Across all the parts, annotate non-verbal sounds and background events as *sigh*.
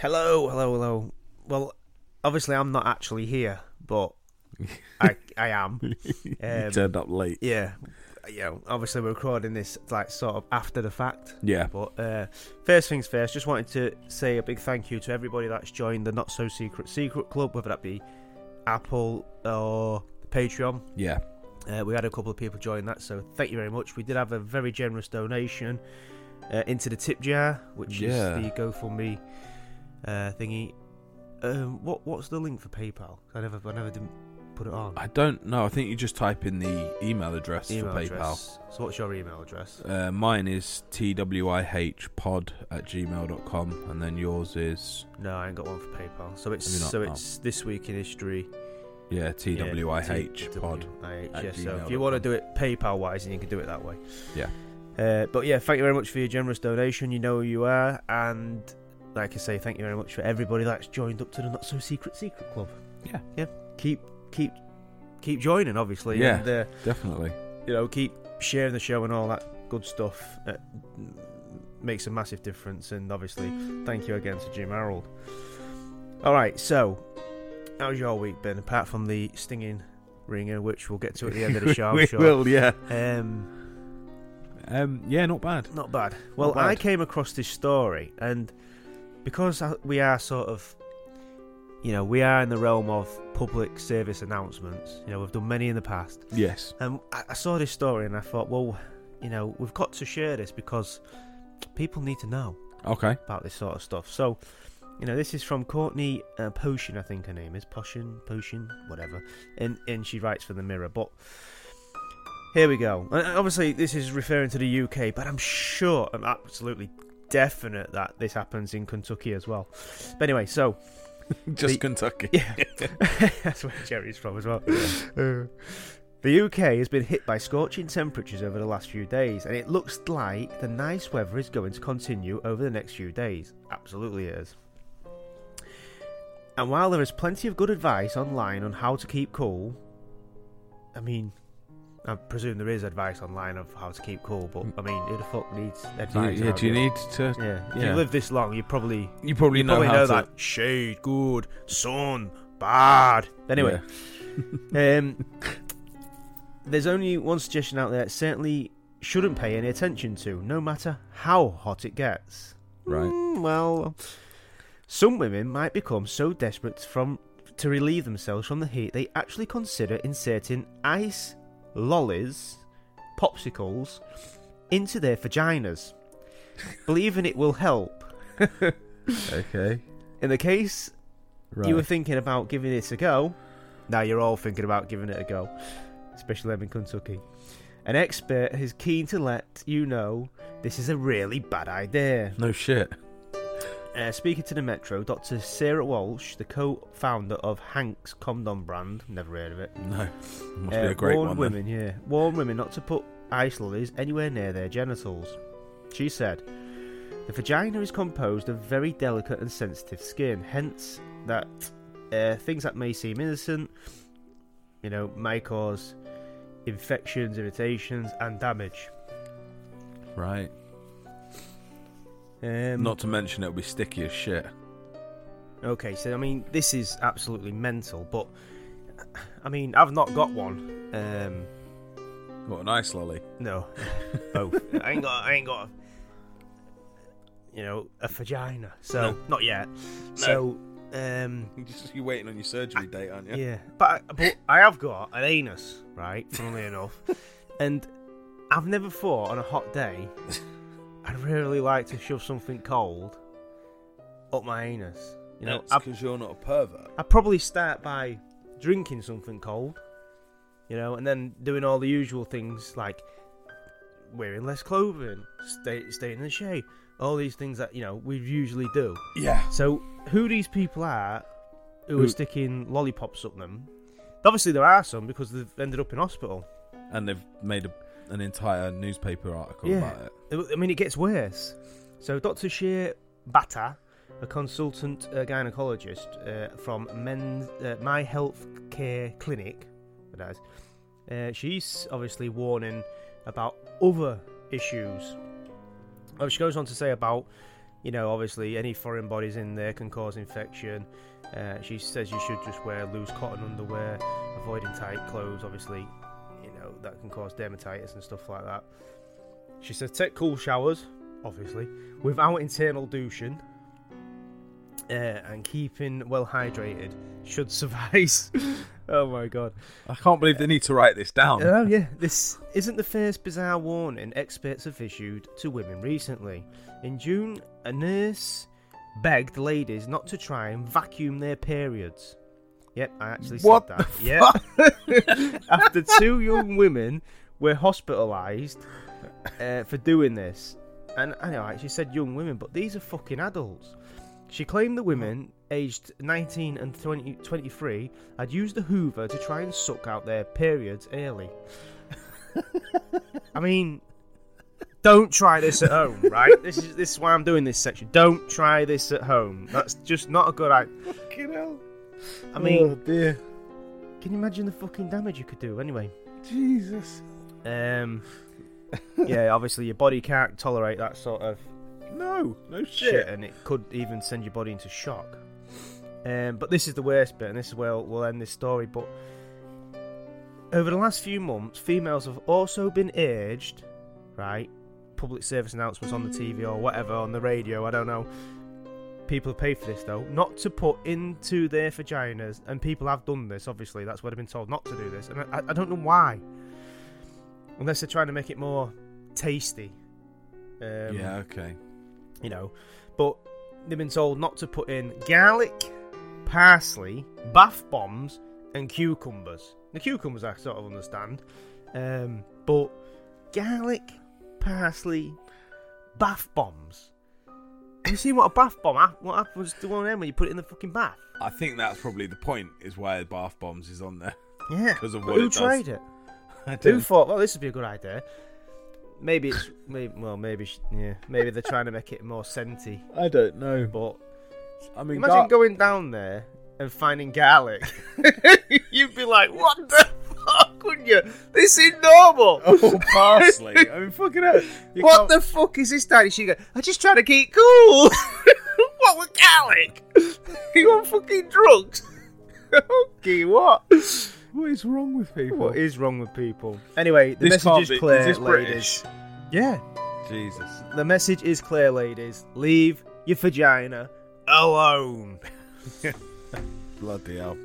Hello, hello, hello. Well, obviously I'm not actually here, but *laughs* I I am. Um, turned up late. Yeah, you know, obviously we're recording this like sort of after the fact. Yeah. But uh, first things first, just wanted to say a big thank you to everybody that's joined the Not So Secret Secret Club, whether that be Apple or Patreon. Yeah. Uh, we had a couple of people join that, so thank you very much. We did have a very generous donation uh, into the tip jar, which Yeah. is the GoFundMe uh, thingy. Um, what what's the link for PayPal? I never I never didn't put it on. I don't know. I think you just type in the email address Email for PayPal. address. So what's your email address? Uh, mine is twihpod at gmail.com, and then yours is, No, I ain't got one for PayPal. So it's Have you not? so Oh. it's this week in history. yeah, Yeah, twih pod. TWIH, at yeah, so if you want to do it PayPal wise, then you can do it that way. Yeah. Uh, but yeah, thank you very much for your generous donation. You know who you are, and like I say, thank you very much for everybody that's joined up to the Not So Secret Secret Club. Yeah. yeah. Keep keep keep joining, obviously. Yeah. and, uh, Definitely. you know, keep sharing the show and all that good stuff. It makes a massive difference. And obviously, thank you again to Jim Harold. All right, so how's your week been? Apart from the stinging ringer, which we'll get to at the end of the *laughs* show, we sure. will, yeah. Um, Um, yeah, not bad. not bad. Well, Not bad. I came across this story, and because we are sort of, you know, we are in the realm of public service announcements. You know, we've done many in the past. Yes. And I, I saw this story and I thought, well, you know, we've got to share this because people need to know Okay. about this sort of stuff. So, you know, this is from Courtney uh, Potion, I think her name is Potion, Potion, whatever, and and she writes for the Mirror. But here we go. And obviously, this is referring to the UK, but I'm sure, I'm absolutely definite that this happens in Kentucky as well. But anyway, so *laughs* Just The- Kentucky. *laughs* yeah, *laughs* that's where Jerry's from as well. Uh, the UK has been hit by scorching temperatures over the last few days, and it looks like the nice weather is going to continue over the next few days. Absolutely is. And while there is plenty of good advice online on how to keep cool, I mean, I presume there is advice online of how to keep cool, but I mean, who the fuck needs Do advice? you, yeah, do you need to? Yeah, if yeah. you live this long, you probably You probably you know probably know to- that shade good, sun bad. Anyway, *laughs* um, there's only one suggestion out there. That certainly shouldn't pay any attention to, no matter how hot it gets. Right. Mm, well, some women might become so desperate from to relieve themselves from the heat they actually consider inserting ice lollies, popsicles, into their vaginas, *laughs* believing it will help. Okay. In the case Right. you were thinking about giving it a go, now you're all thinking about giving it a go, especially them in Kentucky. An expert is keen to let you know this is a really bad idea. no shit. Uh, speaking to the Metro, Dr. Sarah Walsh, the co-founder of Hanx condom brand, never heard of it. No. *laughs* Must uh, be a great warned one. then. women, yeah, warned women not to put ice lollies anywhere near their genitals. She said, "The vagina is composed of very delicate and sensitive skin, hence that uh, things that may seem innocent, you know, may cause infections, irritations, and damage." Right. Um, Not to mention it'll be sticky as shit. Okay, so I mean, this is absolutely mental, but I mean, I've not got one. Um, What a nice lolly. no, *laughs* both. I ain't got. I ain't got. You know, a vagina. So No. not yet. So, um, You're waiting on your surgery date, aren't you? yeah, but I, but I have got an anus, right? Funnily enough, *laughs* and I've never thought on a hot day *laughs* I'd really like to shove something cold up my anus. You know, because you're not a pervert. I'd probably start by drinking something cold, you know, and then doing all the usual things like wearing less clothing, stay staying in the shade, all these things that you know we usually do. Yeah. So who these people are who, Who- are sticking lollipops up them? Obviously there are some because they've ended up in hospital. And they've made a, an entire newspaper article Yeah. about it. I mean, it gets worse. So, Dr. Sheer Bata, a consultant uh, gynecologist uh, from Men's uh, My Health Care Clinic, uh, she's obviously warning about other issues. Oh, she goes on to say about, you know, obviously any foreign bodies in there can cause infection. Uh, she says you should just wear loose cotton underwear, avoiding tight clothes. Obviously, that can cause dermatitis and stuff like that. She says take cool showers, obviously, without internal douching, uh, and keeping well hydrated should *laughs* suffice. oh my god! I can't believe they need to write this down. Oh yeah, this isn't the first bizarre warning experts have issued to women recently. In June, a nurse begged ladies not to try and vacuum their periods. Yep, I actually What said that. Yep. *laughs* After two young women were hospitalised uh, for doing this, and I know I actually said young women, but these are fucking adults. She claimed the women, aged 19 and 20, 23, had used the Hoover to try and suck out their periods early. I mean, don't try this at home, right? This is this is why I'm doing this section. Don't try this at home. That's just not a good idea. Fucking hell. I mean, oh dear. can you imagine the fucking damage you could do? Anyway, Jesus. um, *laughs* yeah, obviously your body can't tolerate that sort of No, no shit. shit, and it could even send your body into shock. Um, but this is the worst bit, and this is where we'll, we'll end this story. But over the last few months, females have also been urged, right? Public service announcements on the TV or whatever on the radio, I don't know. People have paid for this though, not to put into their vaginas, and people have done this. Obviously, that's what I've been told not to do this, and I, I don't know why. Unless they're trying to make it more tasty. Um, yeah, okay. you know. But they've been told not to put in garlic, parsley, bath bombs, and cucumbers. The cucumbers I sort of understand, um, but garlic, parsley, bath bombs. Have you seen what a bath bomb? hap- What happens to one of them when you put it in the fucking bath? I think that's probably the point, is why bath bombs is on there. Yeah. Because of but what who it does. tried it? *laughs* I Who don't- thought, well, this would be a good idea? Maybe it's, maybe, well, maybe, yeah, maybe they're trying to make it more scenty. I don't know. But I mean, imagine gar- going down there and finding garlic, *laughs* you'd be like, "What the fuck?" Wouldn't you? This is normal. Oh, parsley. I mean, fucking hell. You what can't- the fuck is this, Daddy? She go, I just trying to keep cool. *laughs* what with garlic? *laughs* you on fucking drugs? *laughs* okay, what? What is wrong with people? What is wrong with people? Anyway, the This message is be- clear, is this ladies. British? Yeah, Jesus. the message is clear, ladies. Leave your vagina alone. Bloody hell.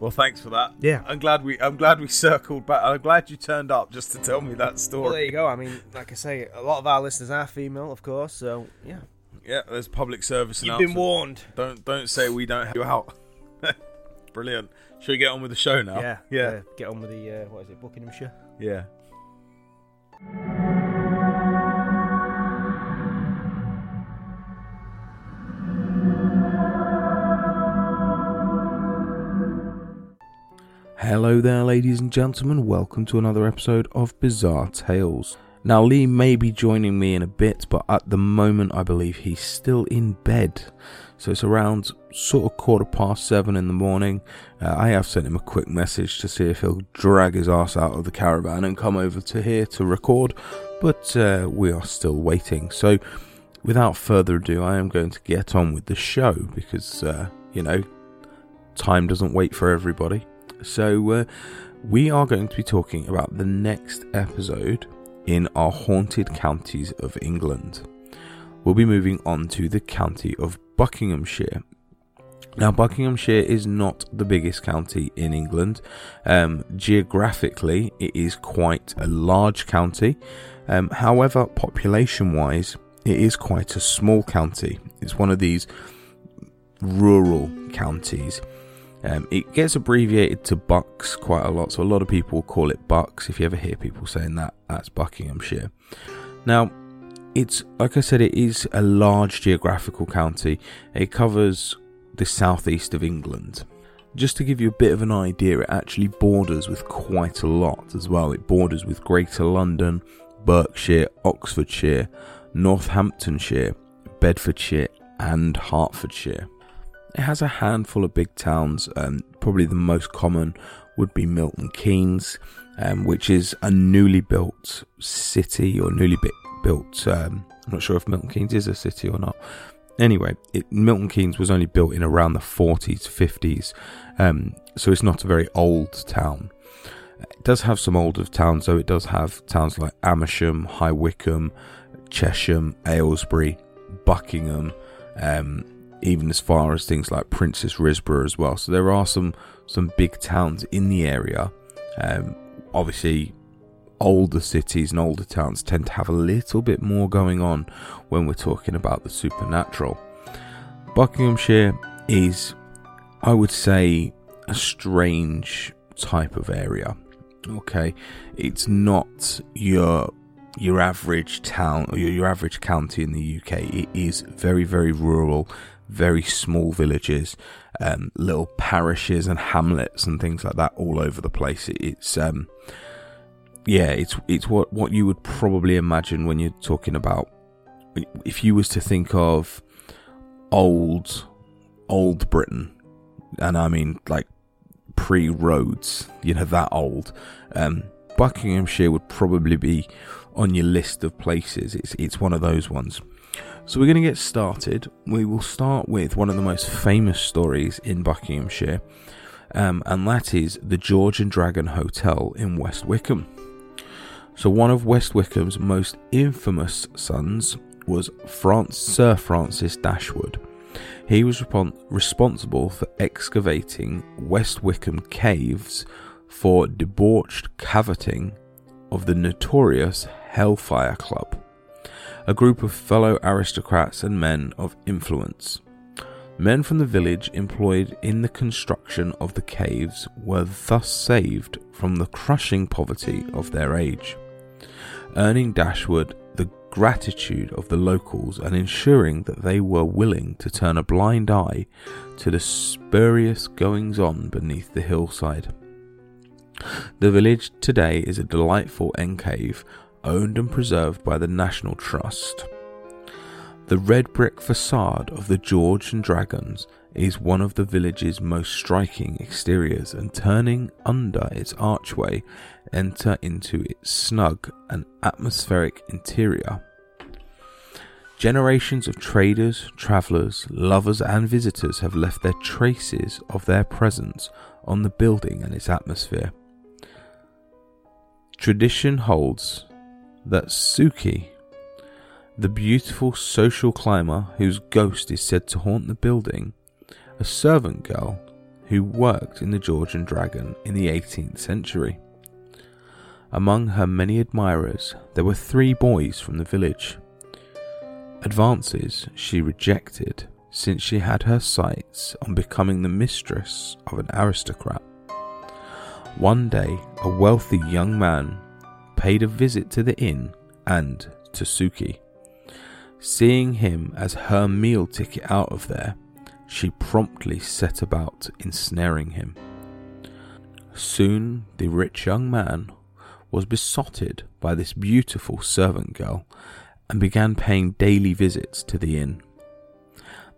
Well, thanks for that. Yeah. I'm glad we. I'm glad we circled back. I'm glad you turned up just to tell me that story. Well, there you go. I mean, like I say, a lot of our listeners are female, of course. So yeah, Yeah, there's public service. you've been warned. Don't don't say we don't help you out. *laughs* Brilliant. Should we get on with the show now? Yeah, Yeah. Get on with the uh, what is it, Buckinghamshire? Yeah. Hello there, ladies and gentlemen. Welcome to another episode of Bizarre Tales. Now, Lee may be joining me in a bit, but at the moment, I believe he's still in bed. So it's around sort of quarter past seven in the morning. Uh, I have sent him a quick message to see if he'll drag his ass out of the caravan and come over to here to record, but uh, we are still waiting. So, without further ado, I am going to get on with the show because, uh, you know, time doesn't wait for everybody. So, uh, we are going to be talking about the next episode in our haunted counties of England. We'll be moving on to the county of Buckinghamshire. Now, Buckinghamshire is not the biggest county in England. Um, geographically, it is quite a large county. Um, however, population wise, it is quite a small county. It's one of these rural counties. Um, it gets abbreviated to Bucks quite a lot, so a lot of people call it Bucks. If you ever hear people saying that, that's Buckinghamshire. Now, it's like I said, it is a large geographical county. It covers the southeast of England. Just to give you a bit of an idea, it actually borders with quite a lot as well. It borders with Greater London, Berkshire, Oxfordshire, Northamptonshire, Bedfordshire, and Hertfordshire. It has a handful of big towns, and probably the most common would be Milton Keynes, um, which is a newly built city or newly bi- built. Um, I'm not sure if Milton Keynes is a city or not. Anyway, it, Milton Keynes was only built in around the 40s, 50s, um, so it's not a very old town. It does have some older towns, though. It does have towns like Amersham, High Wycombe, Chesham, Aylesbury, Buckingham, um, even as far as things like Princes Risborough as well. So there are some some big towns in the area. Um, obviously, older cities and older towns tend to have a little bit more going on when we're talking about the supernatural. Buckinghamshire is, I would say, a strange type of area. Okay, it's not your your average town or your, your average county in the UK. It is very very rural, very small villages, um, little parishes and hamlets and things like that all over the place. It, it's um, yeah, it's it's what what you would probably imagine when you're talking about if you was to think of old old Britain, and I mean like pre roads, you know that old. Um, Buckinghamshire would probably be on your list of places. It's it's one of those ones. So we're going to get started. We will start with one of the most famous stories in Buckinghamshire, um, and that is the George and Dragon Hotel in West Wycombe. So one of West Wycombe's most infamous sons was France, Sir Francis Dashwood. He was responsible for excavating West Wycombe caves for debauched caviting of the notorious Hellfire Club, a group of fellow aristocrats and men of influence. Men from the village employed in the construction of the caves were thus saved from the crushing poverty of their age, earning Dashwood the gratitude of the locals and ensuring that they were willing to turn a blind eye to the spurious goings on beneath the hillside. The village today is a delightful enclave owned and preserved by the National Trust. The red brick facade of the George and Dragons is one of the village's most striking exteriors, and turning under its archway, enter into its snug and atmospheric interior. Generations of traders, travellers, lovers, and visitors have left their traces of their presence on the building and its atmosphere. Tradition holds that Suki, the beautiful social climber whose ghost is said to haunt the building, a servant girl who worked in the George and Dragon in the 18th century. Among her many admirers, there were three boys from the village. Advances she rejected since she had her sights on becoming the mistress of an aristocrat. One day, a wealthy young man paid a visit to the inn and to Suki. Seeing him as her meal ticket out of there, she promptly set about ensnaring him. Soon the rich young man was besotted by this beautiful servant girl and began paying daily visits to the inn.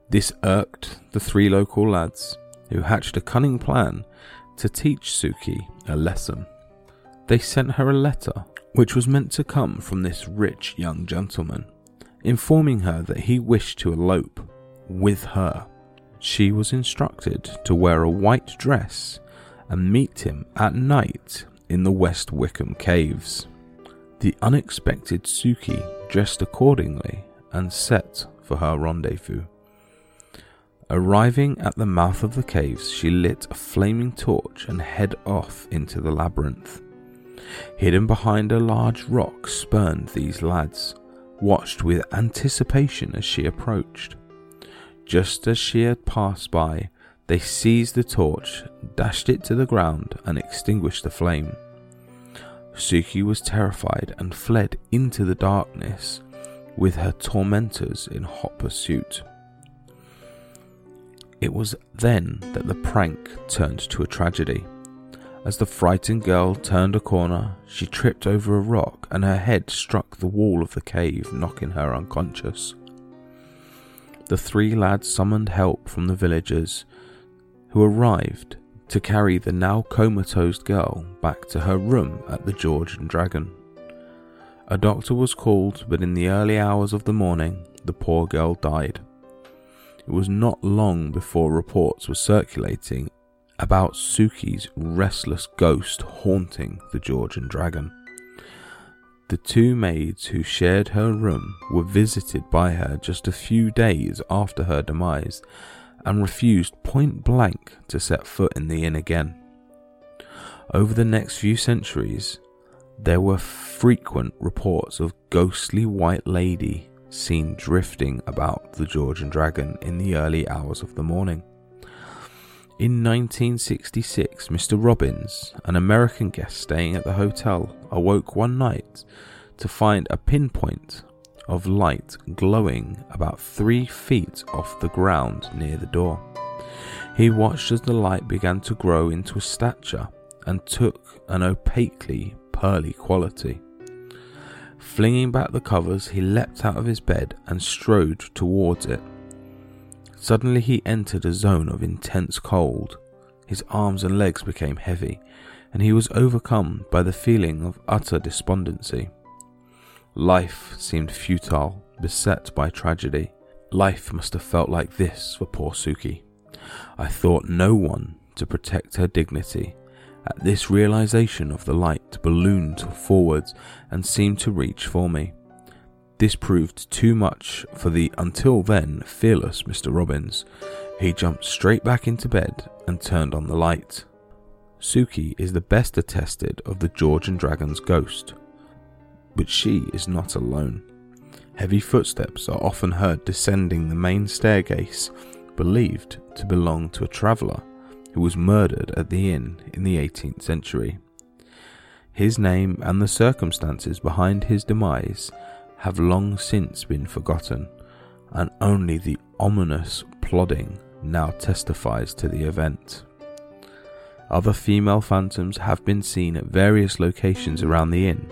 This irked the three local lads, who hatched a cunning plan to teach Suki a lesson. They sent her a letter which was meant to come from this rich young gentleman, informing her that he wished to elope with her she was instructed to wear a white dress and meet him at night in the West Wycombe caves. The unexpected Suki dressed accordingly and set for her rendezvous. Arriving at the mouth of the caves, she lit a flaming torch and head off into the labyrinth. Hidden behind a large rock spurned these lads, watched with anticipation as she approached. Just as she had passed by, they seized the torch, dashed it to the ground, and extinguished the flame. Suki was terrified and fled into the darkness with her tormentors in hot pursuit. It was then that the prank turned to a tragedy. As the frightened girl turned a corner, she tripped over a rock and her head struck the wall of the cave, knocking her unconscious the three lads summoned help from the villagers, who arrived to carry the now comatose girl back to her room at the George and Dragon. A doctor was called, but in the early hours of the morning, the poor girl died. It was not long before reports were circulating about Suki's restless ghost haunting the George and Dragon. The two maids who shared her room were visited by her just a few days after her demise and refused point blank to set foot in the inn again. Over the next few centuries, there were frequent reports of ghostly white lady seen drifting about the George and Dragon in the early hours of the morning. In 1966, Mr. Robbins, an American guest staying at the hotel, awoke one night to find a pinpoint of light glowing about three feet off the ground near the door. He watched as the light began to grow into a stature and took an opaquely pearly quality. Flinging back the covers, he leapt out of his bed and strode towards it. Suddenly he entered a zone of intense cold. His arms and legs became heavy, and he was overcome by the feeling of utter despondency. Life seemed futile, beset by tragedy. Life must have felt like this for poor Suki. I thought no one to protect her dignity. At this realization of the light ballooned forwards and seemed to reach for me. This proved too much for the until then fearless Mr. Robbins. He jumped straight back into bed and turned on the light. Suki is the best attested of the George and Dragon's ghost, but she is not alone. Heavy footsteps are often heard descending the main staircase, believed to belong to a traveller who was murdered at the inn in the 18th century. His name and the circumstances behind his demise have long since been forgotten, and only the ominous plodding now testifies to the event. Other female phantoms have been seen at various locations around the inn,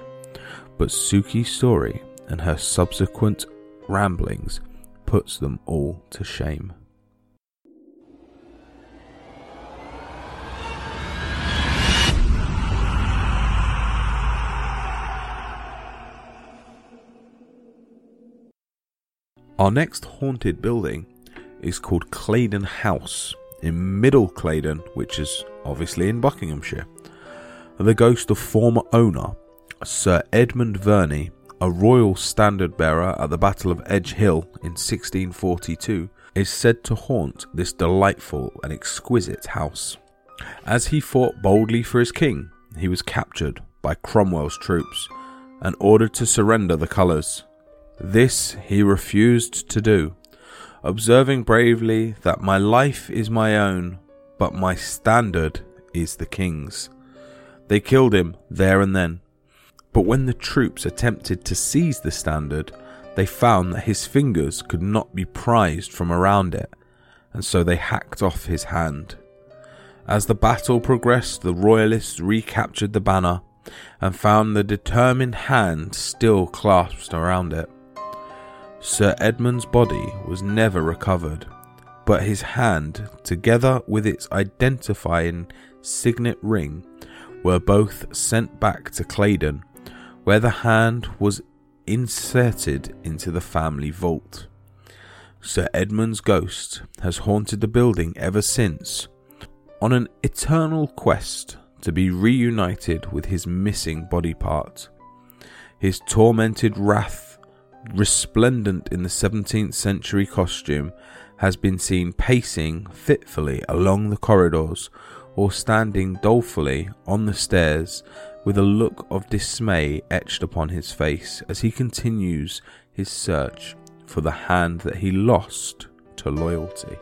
but Suki's story and her subsequent ramblings puts them all to shame. Our next haunted building is called Claydon House in Middle Claydon, which is obviously in Buckinghamshire. The ghost of former owner, Sir Edmund Verney, a royal standard bearer at the Battle of Edge Hill in 1642, is said to haunt this delightful and exquisite house. As he fought boldly for his king, he was captured by Cromwell's troops and ordered to surrender the colours. This he refused to do, observing bravely that my life is my own, but my standard is the king's. They killed him there and then. But when the troops attempted to seize the standard, they found that his fingers could not be prized from around it, and so they hacked off his hand. As the battle progressed, the Royalists recaptured the banner and found the determined hand still clasped around it. Sir Edmund's body was never recovered, but his hand, together with its identifying signet ring, were both sent back to Claydon, where the hand was inserted into the family vault. Sir Edmund's ghost has haunted the building ever since, on an eternal quest to be reunited with his missing body part. His tormented wrath resplendent in the 17th century costume, has been seen pacing fitfully along the corridors or standing dolefully on the stairs with a look of dismay etched upon his face as he continues his search for the hand that he lost to loyalty.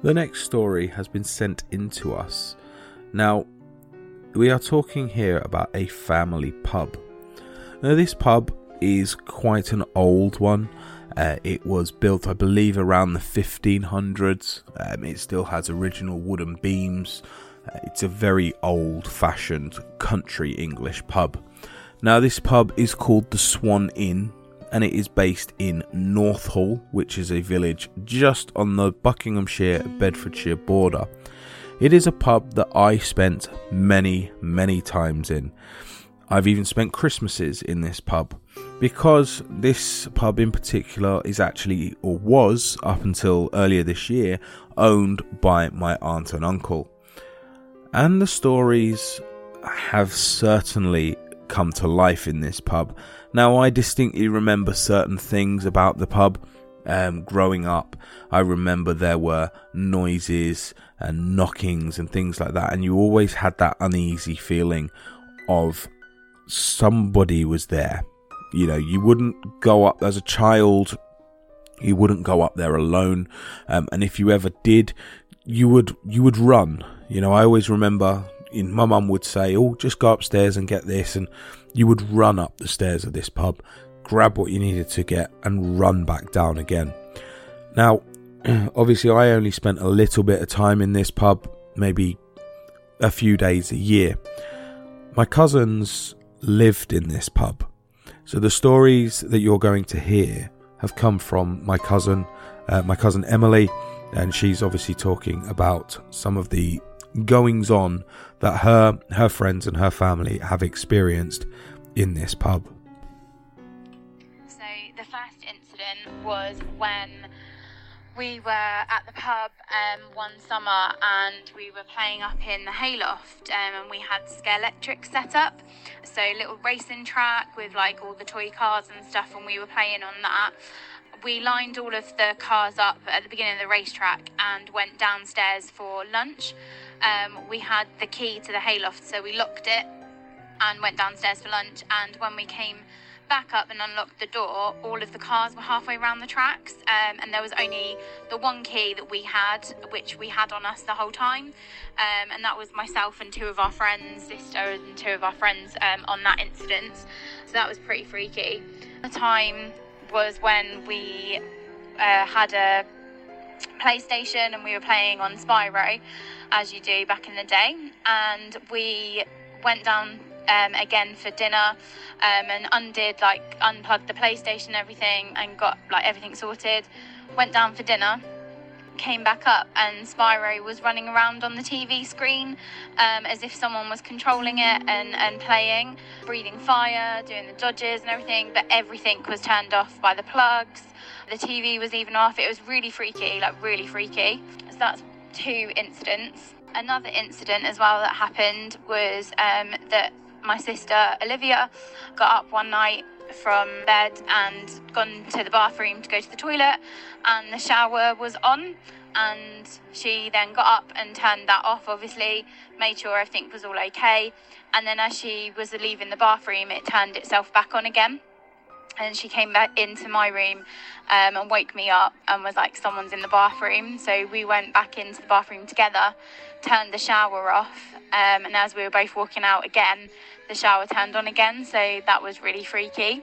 The next story has been sent in to us. Now, we are talking here about a family pub. Now, this pub is quite an old one. Uh, it was built, I believe, around the 1500s. Um, it still has original wooden beams. Uh, it's a very old fashioned country English pub. Now, this pub is called the Swan Inn and it is based in Northall, which is a village just on the Buckinghamshire Bedfordshire border. It is a pub that I spent many, many times in. I've even spent Christmases in this pub because this pub in particular is actually, or was up until earlier this year, owned by my aunt and uncle. And the stories have certainly come to life in this pub. Now, I distinctly remember certain things about the pub. Um, growing up, I remember there were noises and knockings and things like that, and you always had that uneasy feeling of somebody was there. You know, you wouldn't go up as a child, you wouldn't go up there alone, um, and if you ever did, you would you would run. You know, I always remember my mum would say, "Oh, just go upstairs and get this," and you would run up the stairs of this pub, grab what you needed to get, and run back down again. Now, *clears throat* obviously, I only spent a little bit of time in this pub, maybe a few days a year. My cousins lived in this pub, so the stories that you're going to hear have come from my cousin, uh, my cousin Emily, and she's obviously talking about some of the goings on that her, her friends, and her family have experienced in this pub. So, the first incident was when we were at the pub um, one summer and we were playing up in the hayloft um, and we had Scalextric set up. So, little racing track with like all the toy cars and stuff, and we were playing on that we lined all of the cars up at the beginning of the racetrack and went downstairs for lunch. Um, we had the key to the hayloft, so we locked it and went downstairs for lunch. And when we came back up and unlocked the door, all of the cars were halfway around the tracks, um, and there was only the one key that we had, which we had on us the whole time, um, and that was myself and two of our friends, sister and two of our friends um, on that incident. So that was pretty freaky. The time was when we uh, had a PlayStation and we were playing on Spyro, as you do back in the day, and we went down um, again for dinner um, and undid like unplugged the PlayStation everything and got like everything sorted. Went down for dinner, came back up, and Spyro was running around on the TV screen um, as if someone was controlling it and, and playing, breathing fire, doing the dodges and everything, but everything was turned off by the plugs. The TV was even off. It was really freaky, like really freaky. So that's two incidents. Another incident as well that happened was um, that my sister Olivia got up one night from bed and gone to the bathroom to go to the toilet, and the shower was on. And she then got up and turned that off, obviously, made sure everything was all okay. And then, as she was leaving the bathroom, it turned itself back on again and she came back into my room um, and woke me up and was like, Someone's in the bathroom. So we went back into the bathroom together, turned the shower off, um, and as we were both walking out again, the shower turned on again. So that was really freaky.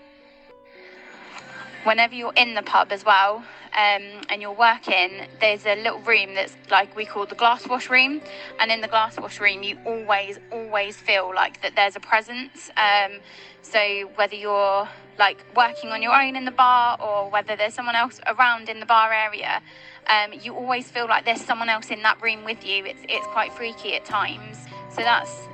Whenever you're in the pub as well, um, and you're working, there's a little room that's like we call the glass wash room. And in the glass wash room, you always, always feel like that there's a presence. Um, so whether you're like working on your own in the bar or whether there's someone else around in the bar area, um, you always feel like there's someone else in that room with you. It's it's quite freaky at times. So that's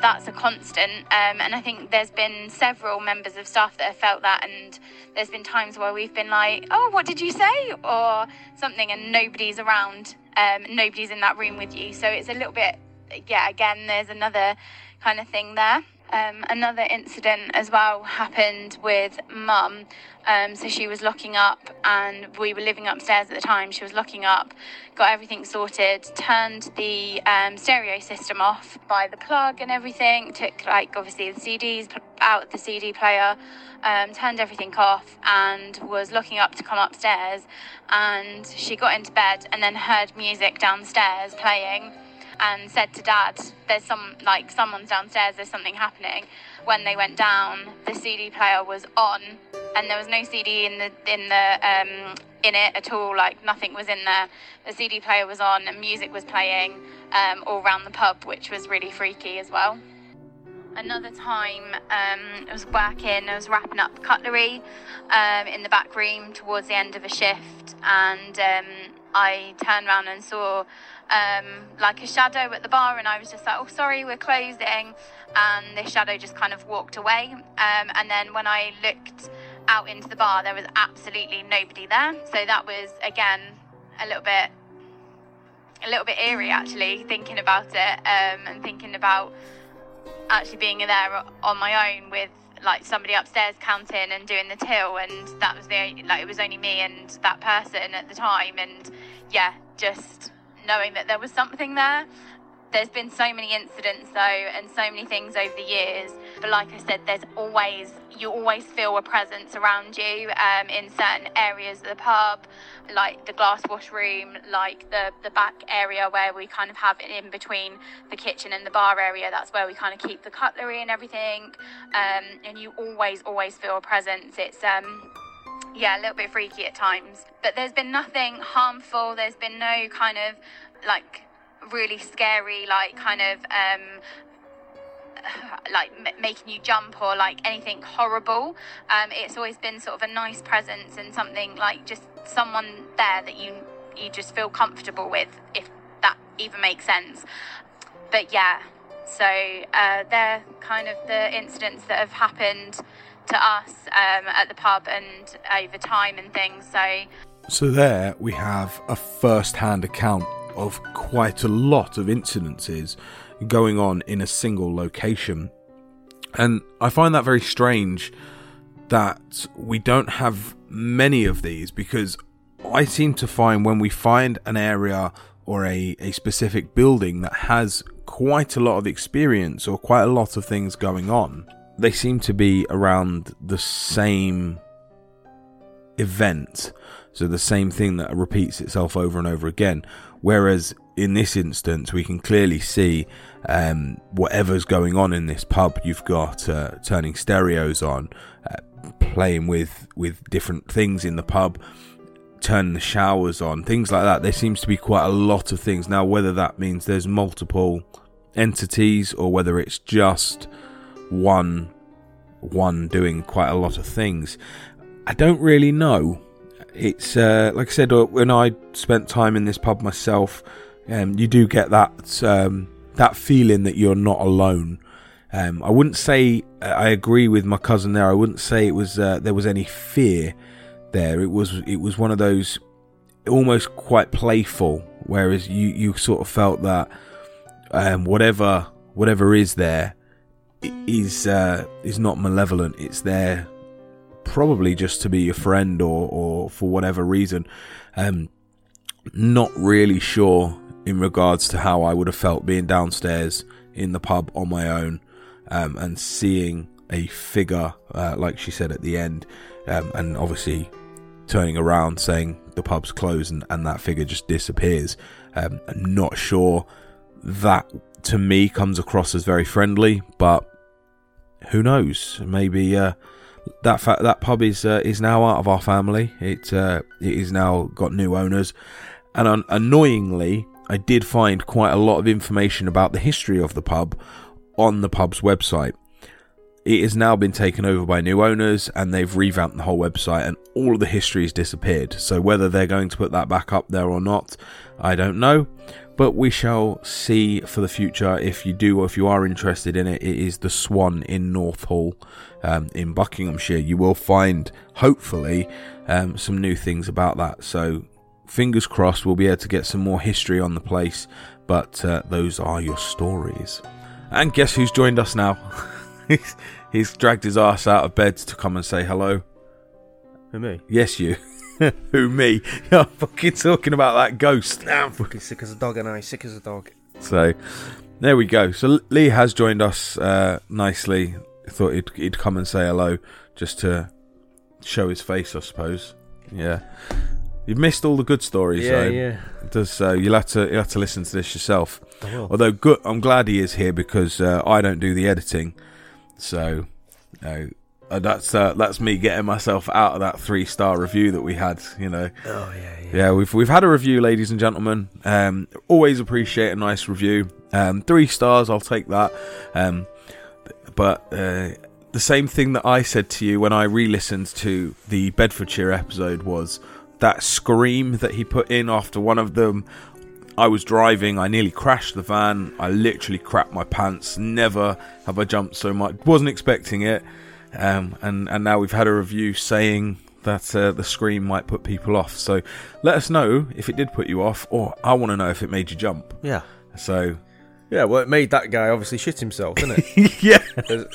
that's a constant. Um, and I think there's been several members of staff that have felt that, and there's been times where we've been like, "Oh, what did you say?" or something, and nobody's around. Um, nobody's in that room with you. So it's a little bit, yeah. Again, there's another kind of thing there. Um, another incident as well happened with mum. Um, so she was locking up, and we were living upstairs at the time. She was locking up, got everything sorted, turned the um, stereo system off by the plug and everything. Took like obviously the CDs out the CD player, um, turned everything off, and was looking up to come upstairs. And she got into bed and then heard music downstairs playing and said to dad, "There's some like someone's downstairs. There's something happening." When they went down, the CD player was on, and there was no CD in the in the um, in it at all. Like nothing was in there. The CD player was on, and music was playing um, all around the pub, which was really freaky as well. Another time, um, I was working. I was wrapping up cutlery um, in the back room towards the end of a shift, and um, I turned around and saw um, like a shadow at the bar, and I was just like, "Oh, sorry, we're closing," and the shadow just kind of walked away. Um, and then when I looked out into the bar, there was absolutely nobody there. So that was again a little bit, a little bit eerie actually, thinking about it um, and thinking about actually being there on my own with like somebody upstairs counting and doing the till and that was the like it was only me and that person at the time and yeah just knowing that there was something there. There's been so many incidents though, and so many things over the years. But like I said, there's always you always feel a presence around you um, in certain areas of the pub, like the glass wash room, like the the back area where we kind of have it in between the kitchen and the bar area. That's where we kind of keep the cutlery and everything. Um, and you always always feel a presence. It's um yeah, a little bit freaky at times. But there's been nothing harmful. There's been no kind of like really scary, like kind of um, *sighs* like m- making you jump or like anything horrible. Um, it's always been sort of a nice presence and something like just someone there that you you just feel comfortable with, if that even makes sense. But yeah, so uh, they're kind of the incidents that have happened to us um, at the pub and over time and things. So, so there we have a first-hand account of quite a lot of incidences going on in a single location, and I find that very strange that we don't have many of these because I seem to find when we find an area or a, a specific building that has quite a lot of experience or quite a lot of things going on, they seem to be around the same event. So the same thing that repeats itself over and over again. Whereas in this instance, we can clearly see um, whatever's going on in this pub. You've got uh, turning stereos on, uh, playing with with different things in the pub, turning the showers on, things like that. There seems to be quite a lot of things now. Whether that means there's multiple entities or whether it's just one one doing quite a lot of things, I don't really know. It's uh, like I said uh, when I spent time in this pub myself. Um, you do get that um, that feeling that you're not alone. Um, I wouldn't say uh, I agree with my cousin there. I wouldn't say it was uh, there was any fear there. It was it was one of those almost quite playful, whereas you you sort of felt that um, whatever whatever is there is uh, is not malevolent. It's there probably just to be your friend or or for whatever reason. Um, not really sure in regards to how I would have felt being downstairs in the pub on my own um, and seeing a figure, uh, like she said at the end, um, and obviously turning around saying the pub's closed and, and that figure just disappears. Um, I'm not sure that to me comes across as very friendly, but who knows? Maybe uh, that fa- that pub is uh, is now out of our family. It uh, it is now got new owners, and un- annoyingly, I did find quite a lot of information about the history of the pub on the pub's website. It has now been taken over by new owners and they've revamped the whole website and all of the history has disappeared. So whether they're going to put that back up there or not, I don't know. But we shall see for the future. If you do or if you are interested in it, it is the Swan in Northall um, in Buckinghamshire. You will find, hopefully, um, some new things about that. So fingers crossed we'll be able to get some more history on the place. But uh, those are your stories. And guess who's joined us now? *laughs* he's, he's dragged his ass out of bed to come and say hello. Who me? Yes, you. *laughs* Who me? *laughs* I'm fucking talking about that ghost. I'm fucking sick as a dog, and I sick as a dog. So there we go. So Lee has joined us uh, nicely. Thought he'd, he'd come and say hello just to show his face, I suppose. Yeah. You've missed all the good stories, Yeah, though. yeah. Does so? You'll have to you'll have to listen to this yourself. Although good, I'm glad he is here because uh, I don't do the editing, so no, uh, that's uh, that's me getting myself out of that three star review that we had. You know. Oh yeah, yeah. Yeah, we've we've had a review, ladies and gentlemen. Um, always appreciate a nice review. Um, three stars, I'll take that. Um, but uh, the same thing that I said to you when I re-listened to the Bedfordshire episode was that scream that he put in after one of them. I was driving, I nearly crashed the van. I literally crapped my pants. Never have I jumped so much. Wasn't expecting it. Um, and and now we've had a review saying that uh, the scream might put people off. So let us know if it did put you off, or I want to know if it made you jump. Yeah. So Yeah, well, it made that guy obviously shit himself, didn't it? *laughs* yeah.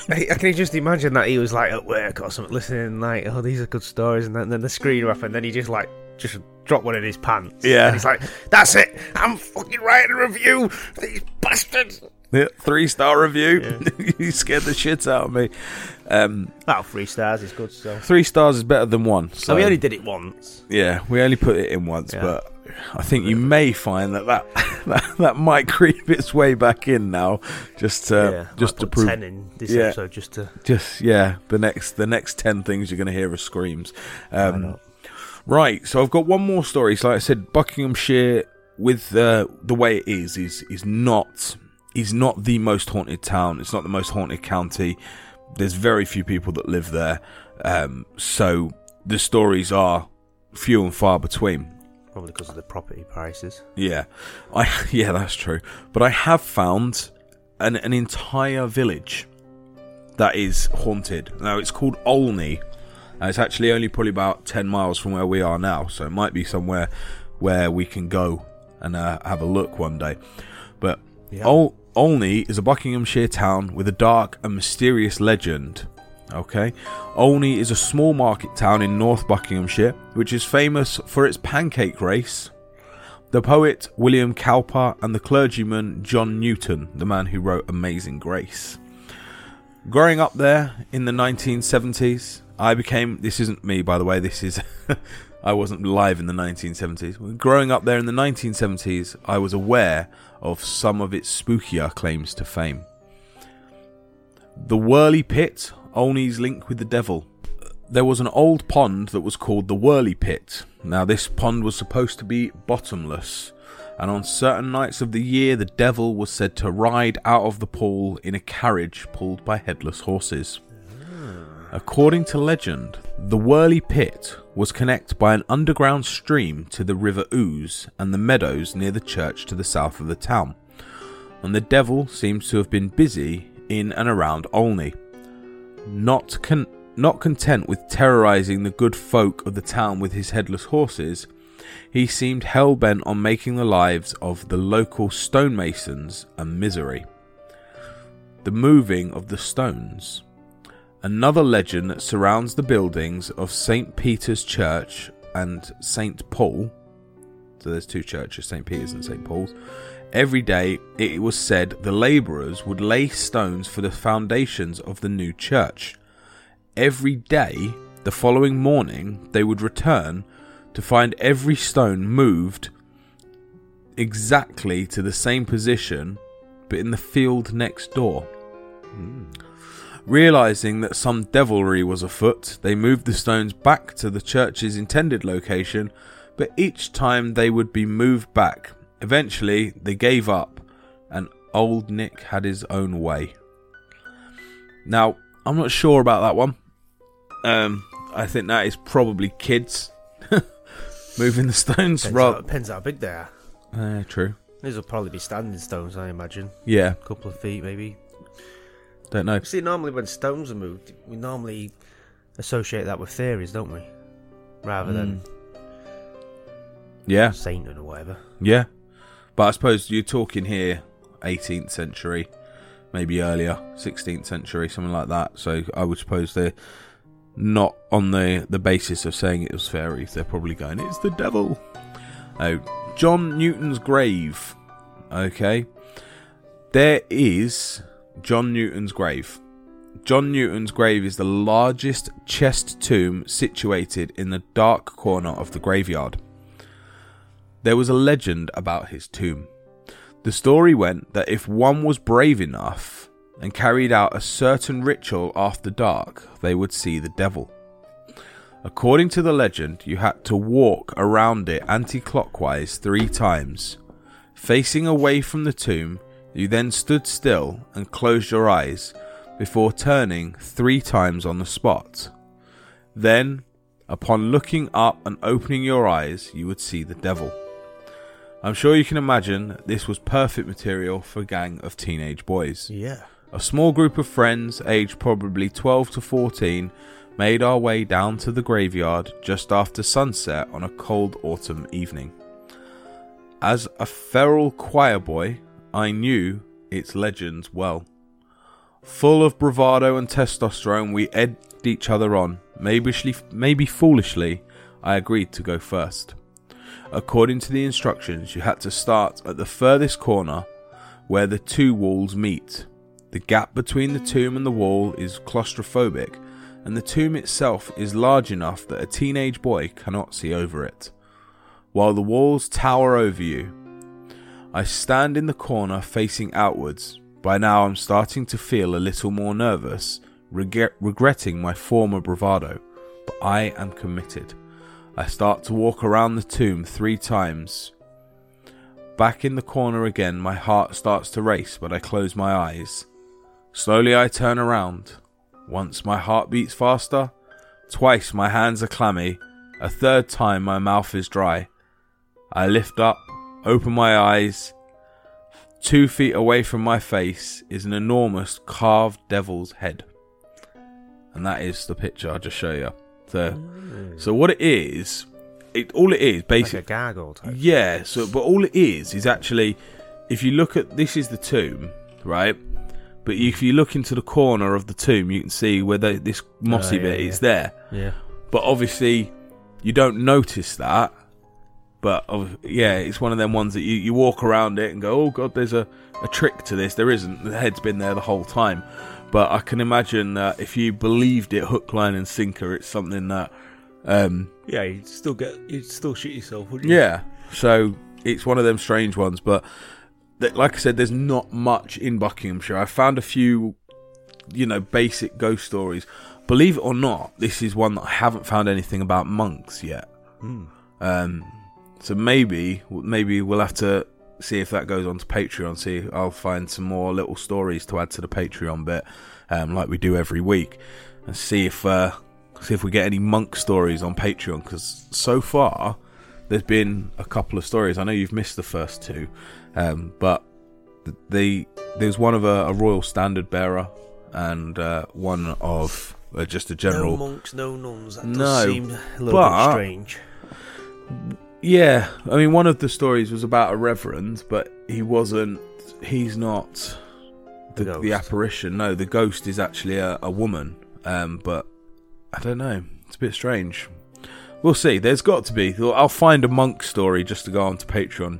I I can just imagine that he was like at work or something, listening, like, oh, these are good stories, and then, then the screen up, and then he just like just dropped one in his pants. Yeah. and he's like, "That's it, I'm fucking writing a review. These bastards." *laughs* Yeah, three star review. you scared the shit out of me. Um, oh, three stars is good. So three stars is better than one. So we only did it once. Yeah, we only put it in once, Yeah. but I think you may find that that, *laughs* that that might creep its way back in now, just uh, Yeah, just to prove. 10 in this yeah, episode just to- just yeah. The next the next ten things you're going to hear are screams. Um, right, so I've got one more story. So like I said, Buckinghamshire with uh, the way it is is is not is not the most haunted town. It's not the most haunted county. There's very few people that live there, um, so the stories are few and far between. Probably because of the property prices. Yeah, I *laughs* yeah that's true. But I have found an an entire village that is haunted. Now it's called Olney. And it's actually only probably about ten miles from where we are now, so it might be somewhere where we can go and uh, have a look one day. But Ol- Olney is a Buckinghamshire town with a dark and mysterious legend. Okay, Olney is a small market town in North Buckinghamshire, which is famous for its pancake race, the poet William Cowper, and the clergyman John Newton, the man who wrote Amazing Grace. growing up there in the 1970s, I became. This isn't me, by the way. This is. *laughs* I wasn't live in the 1970s. Growing up there in the 1970s, I was aware of some of its spookier claims to fame. The Whirly Pit, Olney's link with the devil. There was an old pond that was called the Whirly Pit. Now, this pond was supposed to be bottomless, and on certain nights of the year, the devil was said to ride out of the pool in a carriage pulled by headless horses. According to legend, the Whirly Pit was connected by an underground stream to the River Ouse and the meadows near the church to the south of the town, and the devil seems to have been busy in and around Olney. Not, con- not content with terrorizing the good folk of the town with his headless horses, he seemed hell bent on making the lives of the local stonemasons a misery. The moving of the stones. Another legend surrounds the buildings of St. Peter's Church and St. Paul. So there's two churches, St. Peter's and St. Paul's. Every day, it was said the labourers would lay stones for the foundations of the new church. Every day, the following morning, they would return to find every stone moved exactly to the same position, but in the field next door. Hmm. Realizing that some devilry was afoot, they moved the stones back to the church's intended location, but each time they would be moved back. Eventually, they gave up, and old Nick had his own way. Now, I'm not sure about that one. Um, I think that is probably kids *laughs* moving the stones. Depends, Right? how, depends how big they are. Uh, true. These will probably be standing stones, I imagine. Yeah. A couple of feet, maybe. Don't know. See, normally when stones are moved, we normally associate that with theories, don't we? Rather than Yeah. Satan or whatever. Yeah. But I suppose you're talking here 18th century, maybe earlier, 16th century, something like that. So I would suppose they're not on the, the basis of saying it was fairies. They're probably going, it's the devil. Oh, John Newton's grave. Okay. There is John Newton's grave. John Newton's grave is the largest chest tomb situated in the dark corner of the graveyard. There was a legend about his tomb. The story went that if one was brave enough and carried out a certain ritual after dark, they would see the devil. According to the legend, you had to walk around it anti clockwise three times. Facing away from the tomb, you then stood still and closed your eyes before turning three times on the spot. Then, upon looking up and opening your eyes, you would see the devil. I'm sure you can imagine this was perfect material for a gang of teenage boys. Yeah. A small group of friends, aged probably 12 to 14, made our way down to the graveyard just after sunset on a cold autumn evening. As a feral choir boy, I knew its legends well. Full of bravado and testosterone, we egged each other on. Maybe, maybe foolishly, I agreed to go first. According to the instructions, you had to start at the furthest corner where the two walls meet. The gap between the tomb and the wall is claustrophobic, and the tomb itself is large enough that a teenage boy cannot see over it. While the walls tower over you, I stand in the corner facing outwards. By now, I'm starting to feel a little more nervous, regret- regretting my former bravado, but I am committed. I start to walk around the tomb three times. Back in the corner again, my heart starts to race, but I close my eyes. Slowly, I turn around. Once my heart beats faster, twice my hands are clammy, a third time my mouth is dry. I lift up, open my eyes. Two feet away from my face is an enormous carved devil's head. And that is the picture I'll just show you. So, so what it is, it all it is basically Like a gargoyle type. yeah. So, but all it is is actually, if you look at this is the tomb, right? But if you look into the corner of the tomb, you can see where the, this mossy Oh, yeah, bit yeah. is there. Yeah. But obviously, you don't notice that but of yeah, it's one of them ones that you, you walk around it and go, oh god, there's a, a trick to this. There isn't. The head's been there the whole time. But I can imagine that if you believed it, hook, line, and sinker, it's something that. Um, Yeah, you'd still get, you'd still shit yourself, wouldn't you? yeah, so it's one of them strange ones. But th- like I said, there's not much in Buckinghamshire. I found a few, you know, basic ghost stories. Believe it or not, this is one that I haven't found anything about monks yet. Hmm. Um, so maybe, maybe we'll have to see if that goes on to Patreon. See, I'll find some more little stories to add to the Patreon bit, um, like we do every week, and see if uh, see if we get any monk stories on Patreon. Because so far, there's been a couple of stories. I know you've missed the first two, um, but th- they there's one of a, a royal standard bearer and uh, one of uh, just a general. No monks, no nuns. That No, does seem a little but- bit strange. Yeah, I mean, one of the stories was about a reverend, but he wasn't. He's not the, The the, apparition. No, the ghost is actually a, a woman. Um, but I don't know. It's a bit strange. We'll see. There's got to be. I'll find a monk story just to go on to Patreon.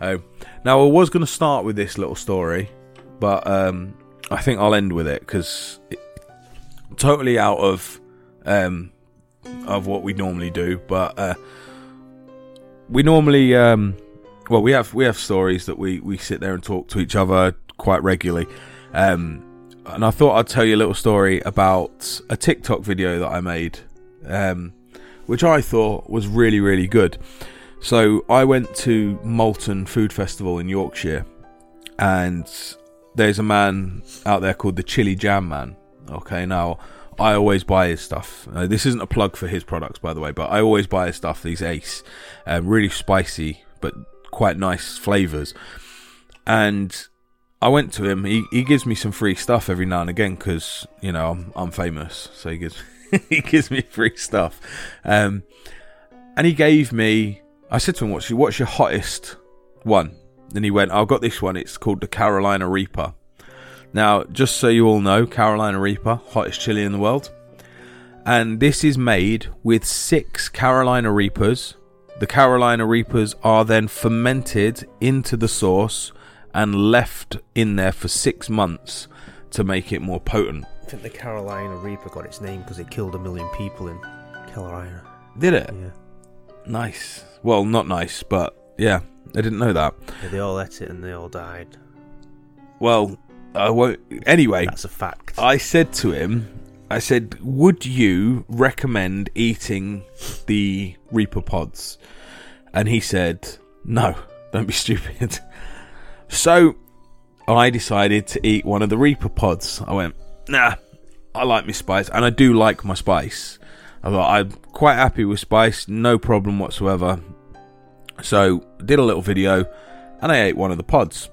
Uh, now, I was going to start with this little story, but um, I think I'll end with it because totally out of um, of what we normally do. But uh, we normally, um, well, we have we have stories that we we sit there and talk to each other quite regularly. Um, and I thought I'd tell you a little story about a TikTok video that I made, um, which I thought was really really good. So I went to Malton Food Festival in Yorkshire, and there's a man out there called the Chili Jam Man. Okay, now I always buy his stuff. Uh, this isn't a plug for his products, by the way, but I always buy his stuff. These Ace, um, really spicy but quite nice flavors. And I went to him. He he gives me some free stuff every now and again because you know I'm I'm famous, so he gives *laughs* he gives me free stuff. Um, and he gave me. I said to him, "What's your what's your hottest one?" And he went, "I've got this one. It's called the Carolina Reaper." Now, just so you all know, Carolina Reaper, hottest chili in the world. And this is made with six Carolina Reapers. The Carolina Reapers are then fermented into the sauce and left in there for six months to make it more potent. I think the Carolina Reaper got its name because it killed a million people in Carolina. Did it? Yeah. Nice. Well, not nice, but yeah, I didn't know that. yeah. They all ate it and they all died. Well, I won't. Anyway, That's a fact. I said to him, I said, would you recommend eating the Reaper pods? And he said, no, don't be *laughs* stupid. So I decided to eat one of the Reaper pods. I went, nah, I like my spice, and I do like my spice. I thought I'm quite happy with spice, no problem whatsoever. So did a little video, and I ate one of the pods.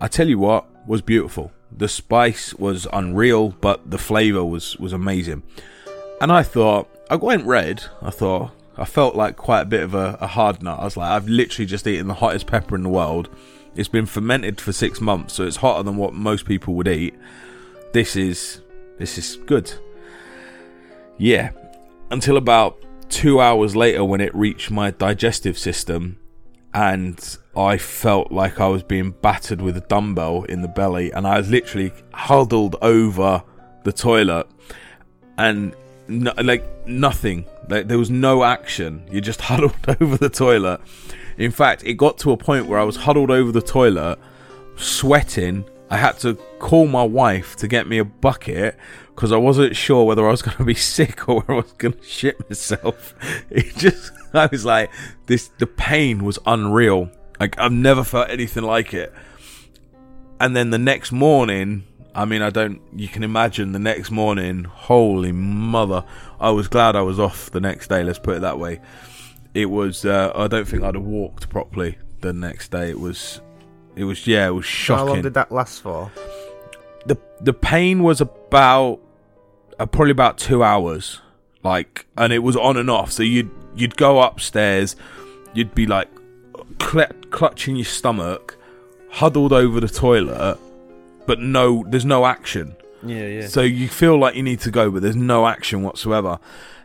I tell you what was beautiful. The spice was unreal, but the flavour was was amazing. And I thought I went red. I thought I felt like quite a bit of a, a hard nut. I was like, I've literally just eaten the hottest pepper in the world. It's been fermented for six months, so it's hotter than what most people would eat. This is this is good. Yeah. Until about two hours later when it reached my digestive system and I felt like I was being battered with a dumbbell in the belly, and I was literally huddled over the toilet, and no, like nothing. Like there was no action. You just *laughs* huddled over the toilet. In fact, it got to a point where I was huddled over the toilet, sweating. I had to call my wife to get me a bucket because I wasn't sure whether I was going to be *laughs* sick or whether I was going to shit myself. *laughs* It just, *laughs* I was like, this, the pain was unreal. Like, I've never felt anything like it. And then the next morning, I mean, I don't, you can imagine the next morning, holy mother. I was glad I was off the next day, let's put it that way. It was, uh, I don't think I'd have walked properly the next day. It was, it was, yeah, it was shocking How long did that last for? the the pain was about uh, probably about two hours like and it was on and off so you'd you'd go upstairs you'd be like cl- clutching your stomach huddled over the toilet but no there's no action Yeah, yeah. So you feel like you need to go, but there's no action whatsoever.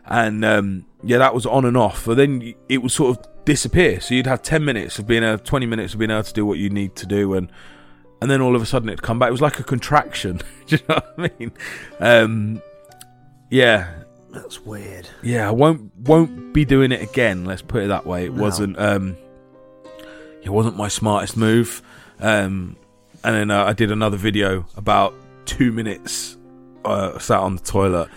And um, yeah, that was on and off. But then it would sort of disappear. So you'd have ten minutes of being able, twenty minutes of being able to do what you need to do, and and then all of a sudden it'd come back. It was like a contraction. *laughs* do you know what I mean? Um, yeah, That's weird. yeah, I won't won't be doing it again. Let's put it that way. It No. wasn't um, it wasn't my smartest move. Um, and then uh, I did another video about two minutes. Uh, sat on the toilet.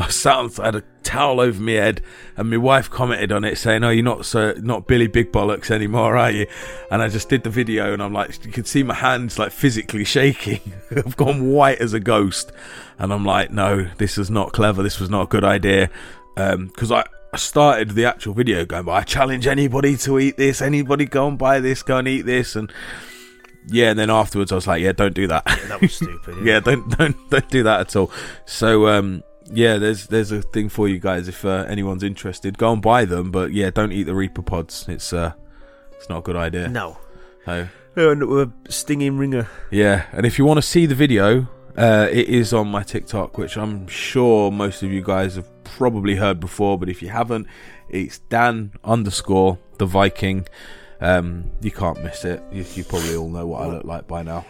I sat I had a towel over my head, and my wife commented on it saying, "Oh, you're not so not Billy Big Bollocks anymore, are you?" And I just did the video, and I'm like, you can see my hands like physically shaking. *laughs* I've gone white as a ghost, and I'm like, no, this is not clever. This was not a good idea, because I. I started the actual video going, I challenge anybody to eat this. Anybody go and buy this, go and eat this, and yeah. And then afterwards, I was like, yeah, don't do that. That was stupid. *laughs* yeah, don't don't don't do that at all. So um, yeah, there's there's a thing for you guys if uh, anyone's interested. Go and buy them, but yeah, don't eat the Reaper pods. It's uh, it's not a good idea. No. So Oh, and we're stinging ringer. yeah, and if you want to see the video, uh, it is on my TikTok, which I'm sure most of you guys have probably heard before. But if you haven't, it's Dan underscore the Viking. Um, you can't miss it. You, you probably all know what I look like by now.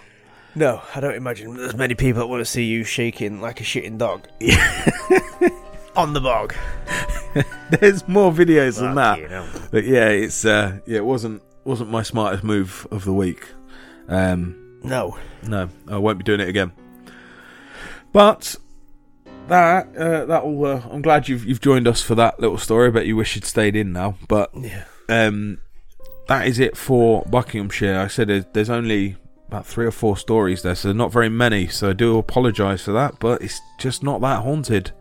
No, I don't imagine there's many people that want to see you shaking like a shitting dog. *laughs* On the bog. *laughs* There's more videos than that. But yeah, it's uh, yeah, it wasn't wasn't my smartest move of the week. Um, No. no, I won't be doing it again. But that uh, that will. Uh, I'm glad you've you've joined us for that little story. I bet you wish you'd stayed in now. But Yeah. um, that is it for Buckinghamshire. I said there's, there's only about three or four stories there, so not very many. So I do apologise for that, but it's just not that haunted.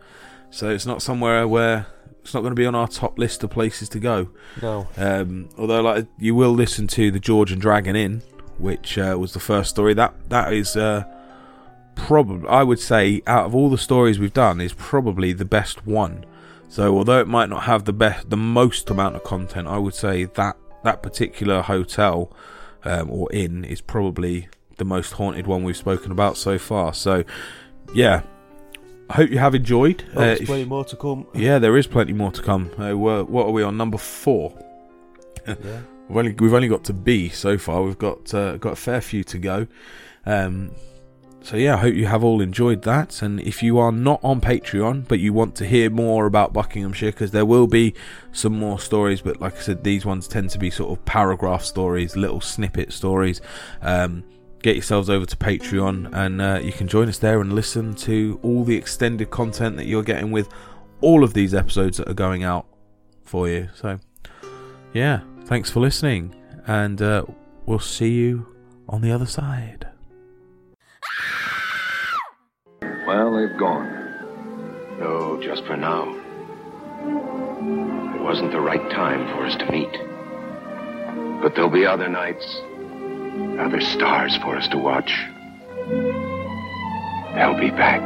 So it's not somewhere where it's not going to be on our top list of places to go. No. Um, although, like you will listen to the George and Dragon Inn, which uh, was the first story. That that is uh, probably I would say out of all the stories we've done is probably the best one. So although it might not have the best, the most amount of content, I would say that that particular hotel um, or in is probably the most haunted one we've spoken about so far. So yeah, I hope you have enjoyed. Uh, there's if- plenty more to come. *laughs* yeah, there is plenty more to come. Uh, what are we on number four? Yeah. We've only we've only got to B so far. We've got uh, got a fair few to go. Um, so yeah, I hope you have all enjoyed that. And if you are not on Patreon, but you want to hear more about Buckinghamshire, because there will be some more stories. But like I said, these ones tend to be sort of paragraph stories, little snippet stories. Um, get yourselves over to Patreon, and uh, you can join us there and listen to all the extended content that you're getting with all of these episodes that are going out for you. So yeah, thanks for listening, and uh, we'll see you on the other side. Well, they've gone. No, just for now. It wasn't the right time for us to meet. But there'll be other nights, other stars for us to watch. They'll be back.